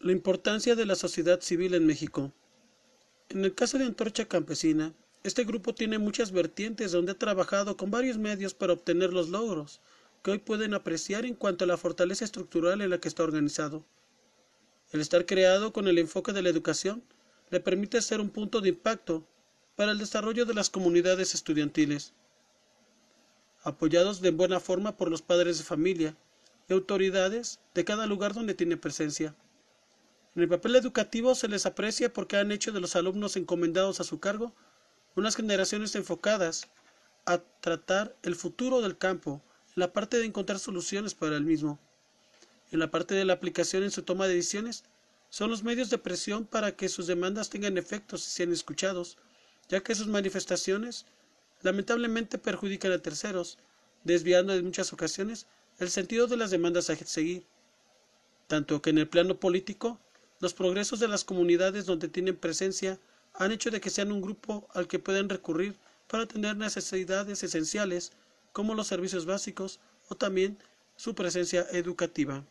La importancia de la sociedad civil en México. En el caso de Antorcha Campesina, este grupo tiene muchas vertientes donde ha trabajado con varios medios para obtener los logros que hoy pueden apreciar en cuanto a la fortaleza estructural en la que está organizado. El estar creado con el enfoque de la educación le permite ser un punto de impacto para el desarrollo de las comunidades estudiantiles, apoyados de buena forma por los padres de familia y autoridades de cada lugar donde tiene presencia. En el papel educativo se les aprecia porque han hecho de los alumnos encomendados a su cargo unas generaciones enfocadas a tratar el futuro del campo, en la parte de encontrar soluciones para el mismo. En la parte de la aplicación en su toma de decisiones, son los medios de presión para que sus demandas tengan efectos y sean escuchados, ya que sus manifestaciones lamentablemente perjudican a terceros, desviando en muchas ocasiones el sentido de las demandas a seguir. Tanto que en el plano político los progresos de las comunidades donde tienen presencia han hecho de que sean un grupo al que pueden recurrir para atender necesidades esenciales como los servicios básicos o también su presencia educativa.